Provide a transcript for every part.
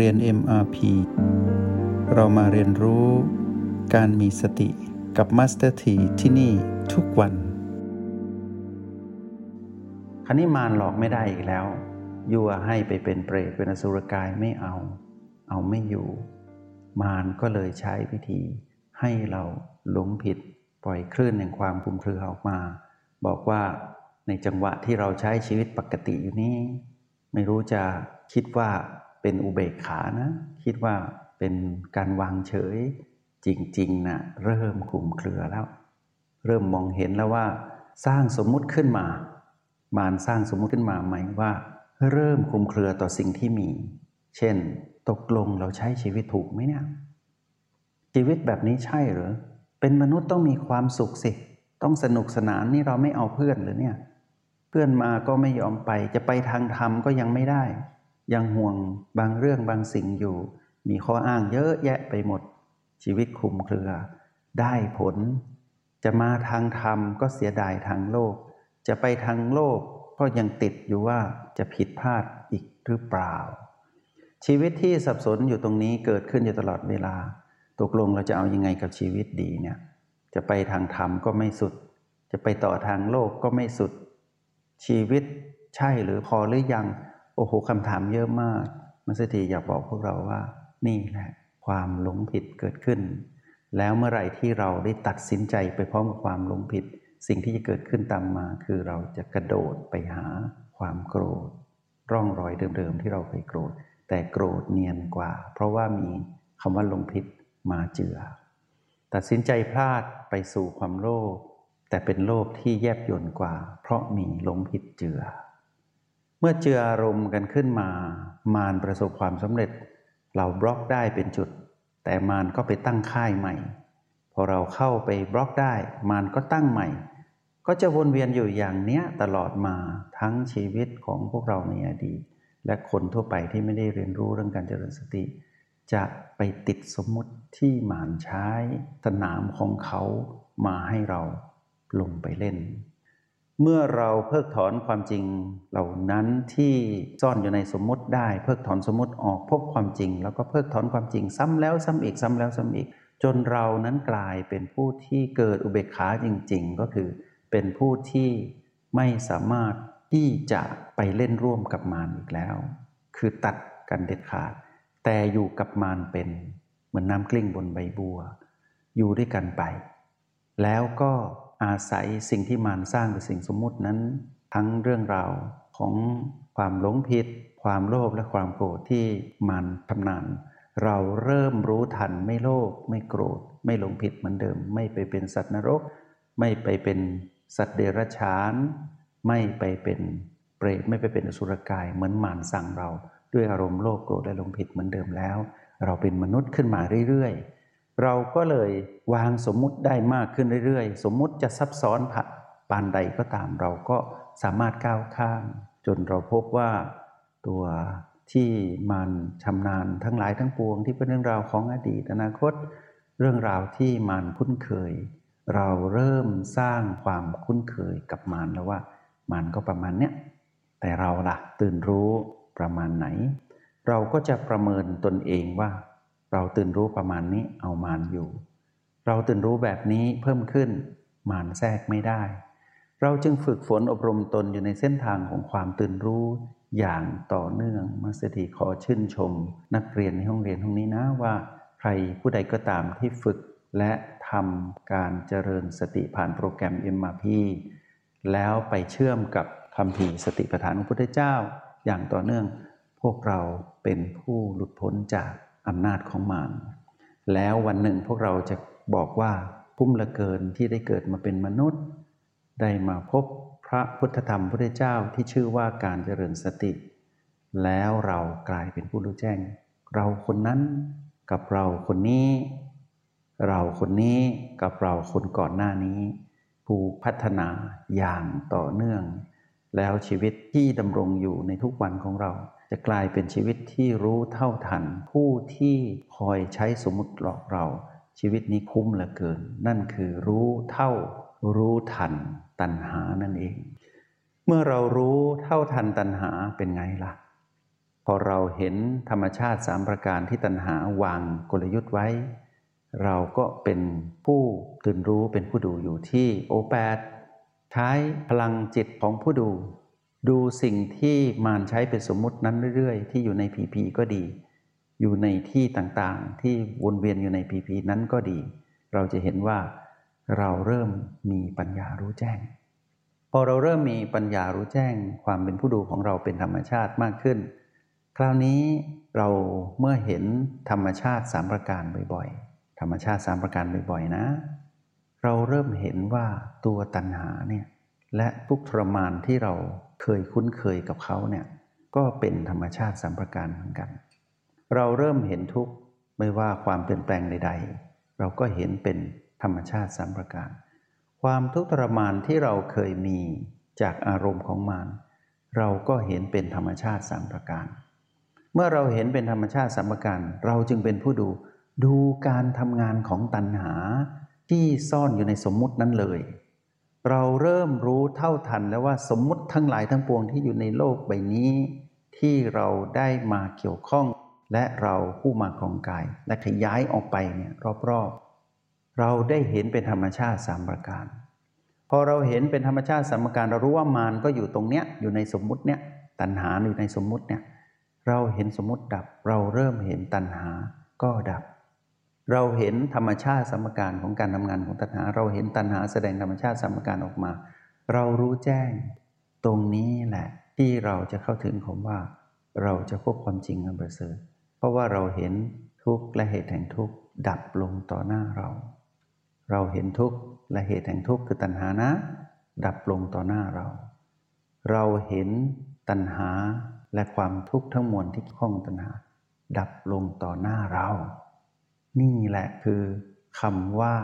เรียน MRP เรามาเรียนรู้การมีสติกับ Master T ที่ที่นี่ทุกวัน คันนี้มารหลอกไม่ได้อีกแล้ว ยั่วให้ไปเป็นเปรตเป็นอสุรกายไม่เอา เอาไม่อยู่ มารก็เลยใช้วิธีให้เราหลงผิดปล่อยคลื่นแห่งความคุมเครือออกมา บอกว่าในจังหวะที่เราใช้ชีวิตปกติอยู่นี้ ไม่รู้จะคิดว่า เป็นอุเบกขานะ คิดว่าเป็นการวางเฉยจริงๆนะเริ่มคลุมเครือแล้ว เริ่มมองเห็นแล้วว่า สร้างสมมุติขึ้นมา มารสร้างสมมุติขึ้นมาหมายว่า เริ่มคลุมเครือต่อสิ่งที่มี เช่น ตกลงเราใช้ชีวิตถูกไหมเนี่ยชีวิตแบบนี้ใช่หรือเป็นมนุษย์ต้องมีความสุขสิ ต้องสนุกสนานนี่เราไม่เอาเพื่อนหรือเนี่ย เพื่อนมาก็ไม่ยอมไปจะไปทางธรรมก็ยังไม่ได้ ยังห่วงบางเรื่องบางสิ่งอยู่ มีข้ออ้างเยอะแยะไปหมด ชีวิตคุมเครือ ได้ผล จะมาทางธรรมก็เสียดายทางโลก จะไปทางโลกก็ยังติดอยู่ว่าจะผิดพลาดอีกหรือเปล่า ชีวิตที่สับสนอยู่ตรงนี้เกิดขึ้นอยู่ตลอดเวลา ตกลงเราจะเอาอยัางไงกับชีวิตดีเนี่ย จะไปทางธรรมก็ไม่สุด จะไปต่อทางโลกก็ไม่สุด ชีวิตใช่หรือพอหรือยัง โอ้โหคำถามเยอะมาก มัสถีอยากบอกพวกเราว่า นี่แหละความหลงผิดเกิดขึ้น แล้วเมื่อไหร่ที่เราได้ตัดสินใจไปพร้อมกับความหลงผิด สิ่งที่จะเกิดขึ้นตามมา คือเราจะกระโดดไปหาความโกรธ ร่องรอยเดิมๆที่เราเคยโกรธ แต่โกรธเนียนกว่า เพราะว่ามีคำว่าหลงผิดมาเจือ ตัดสินใจพลาดไปสู่ความโลภแต่เป็นโลภที่แยบยนกว่า เพราะมีหลงผิดเจือ มื่อเจืออารมณ์กันขึ้นมา มารประสบความสำเร็จ เราบล็อกได้เป็นจุด แต่มารก็ไปตั้งค่ายใหม่ พอเราเข้าไปบล็อกได้ มารก็ตั้งใหม่ ก็จะวนเวียนอยู่อย่างเนี้ยตลอดมาทั้งชีวิตของพวกเราในอดีต และคนทั่วไปที่ไม่ได้เรียนรู้เรื่องการเจริญสติ จะไปติดสมมุติที่มารใช้สนามของเขามาให้เราลงไปเล่น เมื่อเราเพิกถอนความจริงเหล่านั้นที่ซ่อนอยู่ในสมมติได้ เพิกถอนสมมติออกพบความจริง แล้วก็เพิกถอนความจริงซ้ำแล้วซ้ำอีกซ้ำแล้วซ้ำอีก จนเรานั้นกลายเป็นผู้ที่เกิดอุเบกขาจริง ๆ ก็คือเป็นผู้ที่ไม่สามารถที่จะไปเล่นร่วมกับมารอีกแล้ว คือตัดกันเด็ดขาด แต่อยู่กับมารเป็นเหมือนน้ำกลิ้งบนใบบัว อยู่ด้วยกันไป แล้วก็ อาศัยสิ่งที่มารสร้างหรือสิ่งสมมุตินั้น ทั้งเรื่องราวของความหลงผิด ความโลภและความโกรธที่มารทำนานเราเริ่มรู้ทันไม่โลภไม่โกรธ ไม่หลงผิดเหมือนเดิม ไม่ไปเป็นสัตว์นรก ไม่ไปเป็นสัตว์เดรัจฉาน ไม่ไปเป็นเปรตไม่ไปเป็นอสุรกายเหมือนมารสั่งเรา ด้วยอารมณ์โลภโกรธและหลงผิดเหมือนเดิมแล้ว เราเป็นมนุษย์ขึ้นมาเรื่อยๆ เราก็เลยวางสมมุติได้มากขึ้นเรื่อยๆ สมมุติจะซับซ้อนผัดปานใดก็ตามเราก็สามารถก้าวข้าม จนเราพบว่าตัวที่มันชำนาญทั้งหลายทั้งปวง ที่เป็นเรื่องราวของอดีตอนาคต เรื่องราวที่มันคุ้นเคย เราเริ่มสร้างความคุ้นเคยกับมันแล้วว่า มันก็ประมาณเนี้ยแต่เราล่ะตื่นรู้ประมาณไหน เราก็จะประเมินตนเองว่า เราตื่นรู้ประมาณนี้เอามานอยู่ เราตื่นรู้แบบนี้เพิ่มขึ้นมานแทรกไม่ได้ เราจึงฝึกฝนอบรมตนอยู่ในเส้นทางของความตื่นรู้อย่างต่อเนื่องมาสถีขอชื่นชม นักเรียนในห้องเรียนห้องนี้นะว่า ใครผู้ใดก็ตามที่ฝึกและทำการเจริญสติผ่านโปรแกรม MRP แล้วไปเชื่อมกับคำพีสติปัฏฐานของพระพุทธเจ้า อย่างต่อเนื่อง พวกเราเป็นผู้หลุดพ้นจาก อำนาจของมารแล้ววันหนึ่งพวกเราจะบอกว่าพุ่มละเกินที่ได้เกิดมาเป็นมนุษย์ ได้มาพบพระพุทธธรรมพระเจ้าที่ชื่อว่าการเจริญสติ แล้วเรากลายเป็นผู้รู้แจ้ง เราคนนั้นกับเราคนนี้ เราคนนี้กับเราคนก่อนหน้านี้ ผู้พัฒนาอย่างต่อเนื่อง แล้วชีวิตที่ดำรงอยู่ในทุกวันของเรา จะกลายเป็นชีวิตที่รู้เท่าทัน ผู้ที่คอยใช้สมมติหลอกเรา ชีวิตนี้คุ้มเหลือเกิน นั่นคือรู้เท่ารู้ทันตัณหานั่นเอง เมื่อเรารู้เท่าทันตัณหาเป็นไงล่ะ พอเราเห็นธรรมชาติสามประการที่ตัณหาวางกลยุทธ์ไว้ เราก็เป็นผู้ตื่นรู้เป็นผู้ดูอยู่ที่โอแปดใช้พลังจิตของผู้ดู ดูสิ่งที่มารใช้เป็นสมมุตินั้นเรื่อย ๆ ที่อยู่ในผีผีก็ดี อยู่ในที่ต่างๆ ที่วนเวียนอยู่ในผีผีนั้นก็ดี เราจะเห็นว่าเราเริ่มมีปัญญารู้แจ้ง พอเราเริ่มมีปัญญารู้แจ้ง ความเป็นผู้ดูของเราเป็นธรรมชาติมากขึ้น คราวนี้เราเมื่อเห็นธรรมชาติสามประการบ่อยๆ ธรรมชาติสามประการบ่อยๆ นะ เราเริ่มเห็นว่าตัวตัณหาเนี่ยและทุกทรมานที่เราเคยคุ้นเคยกับเขาเนี่ยก็เป็นธรรมชาติสามประการเหมือนกัน เราเริ่มเห็นทุกข์ไม่ว่าความเปลี่ยนแปลงใด ๆ เราก็เห็นเป็นธรรมชาติสามประการ ความทุกข์ทรมานที่เราเคยมีจากอารมณ์ของมารเราก็เห็นเป็นธรรมชาติสามประการ เมื่อเราเห็นเป็นธรรมชาติสามประการ เราจึงเป็นผู้ดูดูการทำงานของตัณหาที่ซ่อนอยู่ในสมมุตินั้นเลย เราเริ่มรู้เท่าทันแล้วว่าสมมุติทั้งหลายทั้งปวงที่อยู่ในโลกใบนี้ ที่เราได้มาเกี่ยวข้อง และเราผู้มาครองกาย และขยายออกไปเนี่ยรอบๆ เราได้เห็นเป็นธรรมชาติสามประการ พอเราเห็นเป็นธรรมชาติสามประการเรารู้ว่ามารก็อยู่ตรงเนี้ยอยู่ในสมมุติเนี้ยตัณหาอยู่ในสมมุติเนี่ยเราเห็นสมมุติดับ เราเริ่มเห็นตัณหาก็ดับ เราเห็นธรรมชาติสมการของการทำงานของตัณหา เราเห็นตัณหาแสดงธรรมชาติสมการออกมา เรารู้แจ้งตรงนี้แหละ ที่เราจะเข้าถึงผมว่า เราจะพบความจริงอันประเสริฐเพราะว่าเราเห็นทุกข์และเหตุแห่งทุกข์ดับลงต่อหน้าเรา เราเห็นทุกข์และเหตุแห่งทุกข์คือตัณหานะ ดับลงต่อหน้าเรา เราเห็นตัณหาและความทุกข์ทั้งมวลที่ข้องตัณหา ดับลงต่อหน้าเรา นี่แหละคือคำว่า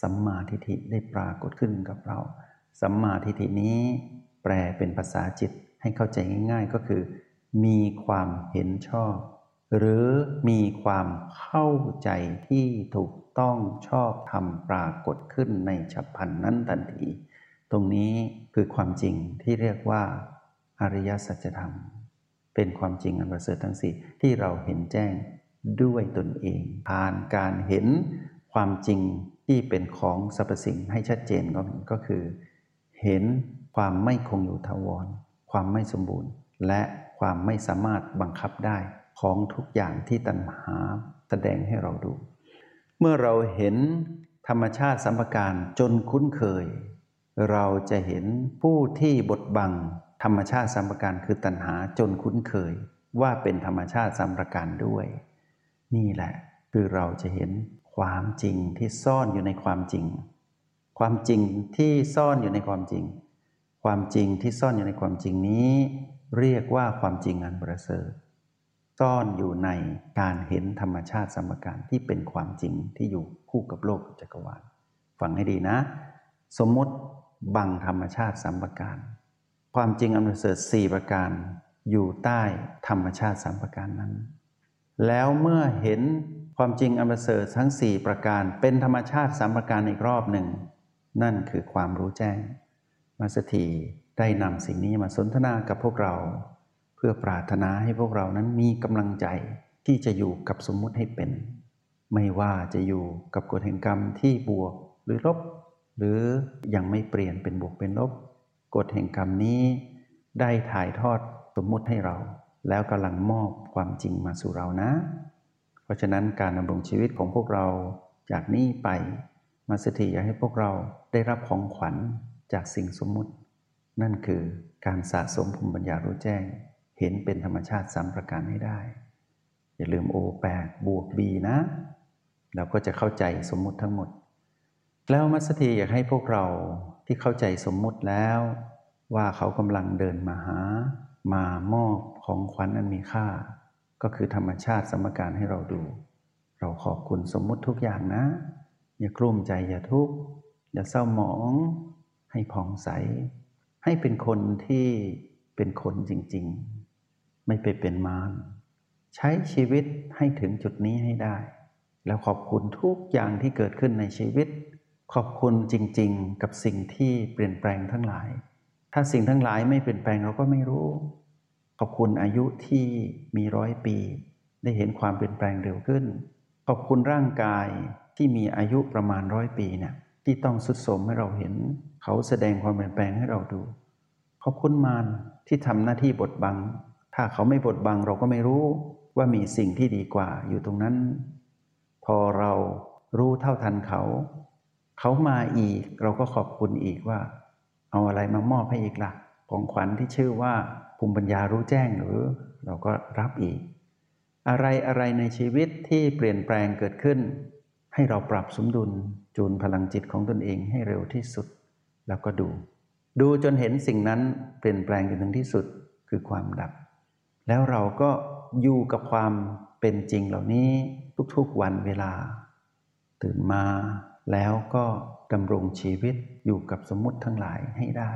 สัมมาทิฏฐิได้ปรากฏขึ้นกับเรา สัมมาทิฏฐินี้แปลเป็นภาษาจิตให้เข้าใจง่าย ๆ ก็คือ มีความเห็นชอบ หรือมีความเข้าใจที่ถูกต้องชอบทำปรากฏขึ้นในฉับพลันนั้นทันที ตรงนี้คือความจริงที่เรียกว่า อริยสัจธรรม เป็นความจริงอันประเสริฐทั้งสี่ที่เราเห็นแจ้ง ด้วยตนเอง ผ่านการเห็นความจริงที่เป็นของสรรพสิ่งให้ชัดเจนก็คือ เห็นความไม่คงอยู่ถาวร ความไม่สมบูรณ์ และความไม่สามารถบังคับได้ของทุกอย่างที่ตัณหาแสดงให้เราดู เมื่อเราเห็นธรรมชาติสัมปการจนคุ้นเคย เราจะเห็นผู้ที่บดบังธรรมชาติสัมปการคือตัณหาจนคุ้นเคย ว่าเป็นธรรมชาติสัมปการด้วย นี่แหละคือเราจะเห็นความจริงที่ซ่อนอยู่ในความจริง ความจริงที่ซ่อนอยู่ในความจริง ความจริงที่ซ่อนอยู่ในความจริงนี้ เรียกว่าความจริงอันประเสริฐซ่อนอยู่ในการเห็นธรรมชาติสมการที่เป็นความจริงที่อยู่คู่กับโลกจักรวาลฟังให้ดีนะ สมมติบังธรรมชาติสัมปการ ความจริงอันประเสริฐสี่ประการ อยู่ใต้ธรรมชาติสัมปการนั้น แล้วเมื่อเห็นความจริงอันประเสริฐทั้งสี่ประการ เป็นธรรมชาติสามประการอีกรอบหนึ่ง นั่นคือความรู้แจ้ง มาสถีได้นำสิ่งนี้มาสนทนากับพวกเรา เพื่อปรารถนาให้พวกเรานั้นมีกำลังใจที่จะอยู่กับสมมุติให้เป็น ไม่ว่าจะอยู่กับกฎแห่งกรรมที่บวกหรือลบ หรือยังไม่เปลี่ยนเป็นบวกเป็นลบกฎแห่งกรรมนี้ ได้ถ่ายทอดสมมุติให้เรา แล้วกำลังมอบความจริงมาสู่เรานะ เพราะฉะนั้นการดำรงชีวิตของพวกเราจากนี้ไปมาสถิอยากให้พวกเราได้รับของขวัญจากสิ่งสมมุติ นั่นคือการสะสมภูมิปัญญารู้แจ้ง เห็นเป็นธรรมชาติสามประการให้ได้ อย่าลืมโอแปดบวกบีนะ เราก็จะเข้าใจสมมุติทั้งหมด แล้วมัสถีอยากให้พวกเราที่เข้าใจสมมุติแล้ว ว่าเขากำลังเดินมาหา มามอบของขวัญอันมีค่า ก็คือธรรมชาติสมการให้เราดู เราขอบคุณสมมุติทุกอย่างนะ อย่ากลุ้มใจอย่าทุกข์อย่าเศร้าหมอง ให้ผ่องใส ให้เป็นคนที่เป็นคนจริง ๆ ไม่ไปเป็นมารใช้ชีวิตให้ถึงจุดนี้ให้ได้ แล้วขอบคุณทุกอย่างที่เกิดขึ้นในชีวิต ขอบคุณจริง ๆ กับสิ่งที่เปลี่ยนแปลงทั้งหลาย ถ้าสิ่งทั้งหลายไม่เปลี่ยนแปลงเราก็ไม่รู้ ขอบคุณอายุที่มีร้อยปี ได้เห็นความเปลี่ยนแปลงเร็วขึ้น ขอบคุณร่างกายที่มีอายุประมาณร้อยปีเนี่ยที่ต้องสุดสมให้เราเห็น เขาแสดงความเปลี่ยนแปลงให้เราดู ขอบคุณมารที่ทำหน้าที่บดบัง ถ้าเขาไม่บดบังเราก็ไม่รู้ว่ามีสิ่งที่ดีกว่าอยู่ตรงนั้น พอเรารู้เท่าทันเขา เขามาอีกเราก็ขอบคุณอีกว่า เอาอะไรมามอบให้อีกละ่ะ ของขวัญที่ชื่อว่าภูมิปัญญารู้แจ้งหรือเราก็รับอีก อะไรอะไรในชีวิตที่เปลี่ยนแปลงเกิดขึ้น ให้เราปรับสมดุลจูนพลังจิตของตนเองให้เร็วที่สุด แล้วก็ดู ดูจนเห็นสิ่งนั้นเปลี่ยนแปลงจนถึงที่สุดคือความดับ แล้วเราก็อยู่กับความเป็นจริงเหล่านี้ทุกๆวันเวลา ตื่นมาแล้วก็ดำรงชีวิต อยู่กับสมมติทั้งหลายให้ได้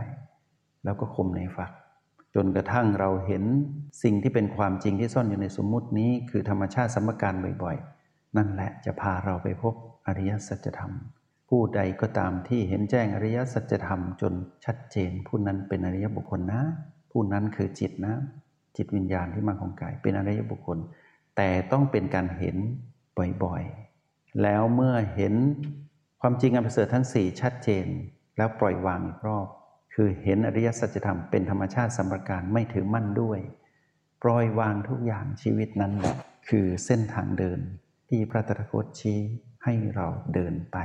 แล้วก็คมในฝัก จนกระทั่งเราเห็นสิ่งที่เป็นความจริงที่ซ่อนอยู่ในสมมุตินี้ คือธรรมชาติสมการบ่อยๆ นั่นแหละจะพาเราไปพบอริยสัจธรรม ผู้ใดก็ตามที่เห็นแจ้งอริยสัจธรรมจนชัดเจน ผู้นั้นเป็นอริยบุคคลนะ ผู้นั้นคือจิตนะ จิตวิญญาณที่มาของกายเป็นอริยบุคคล แต่ต้องเป็นการเห็นบ่อยๆ แล้วเมื่อเห็นความจริงอันประเสริฐทั้งสี่ชัดเจน แล้วปล่อยวางอีกรอบ คือเห็นอริยสัจธรรมเป็นธรรมชาติสัมปการไม่ถือมั่นด้วย ปล่อยวางทุกอย่างชีวิตนั้นแหละคือเส้นทางเดินที่พระตถาคตชี้ให้เราเดินไป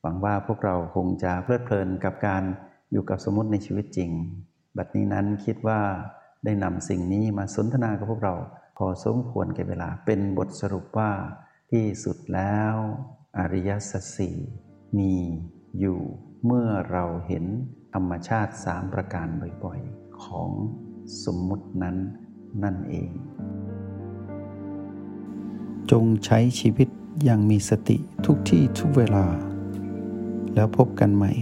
หวังว่าพวกเราคงจะเพลิดเพลินกับการอยู่กับสมมติในชีวิตจริง บัดนี้นั้นคิดว่าได้นำสิ่งนี้มาสนทนากับพวกเราพอสมควรแก่เวลาเป็นบทสรุปว่าที่สุดแล้ว อริยสัจสี่มีอยู่ เมื่อเราเห็นธรรมชาติสามประการบ่อยๆ ของสมมุตินั้นนั่นเอง จงใช้ชีวิตอย่างมีสติทุกที่ทุกเวลา แล้วพบกันใหม่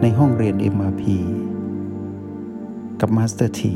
ในห้องเรียน MRP กับ Master T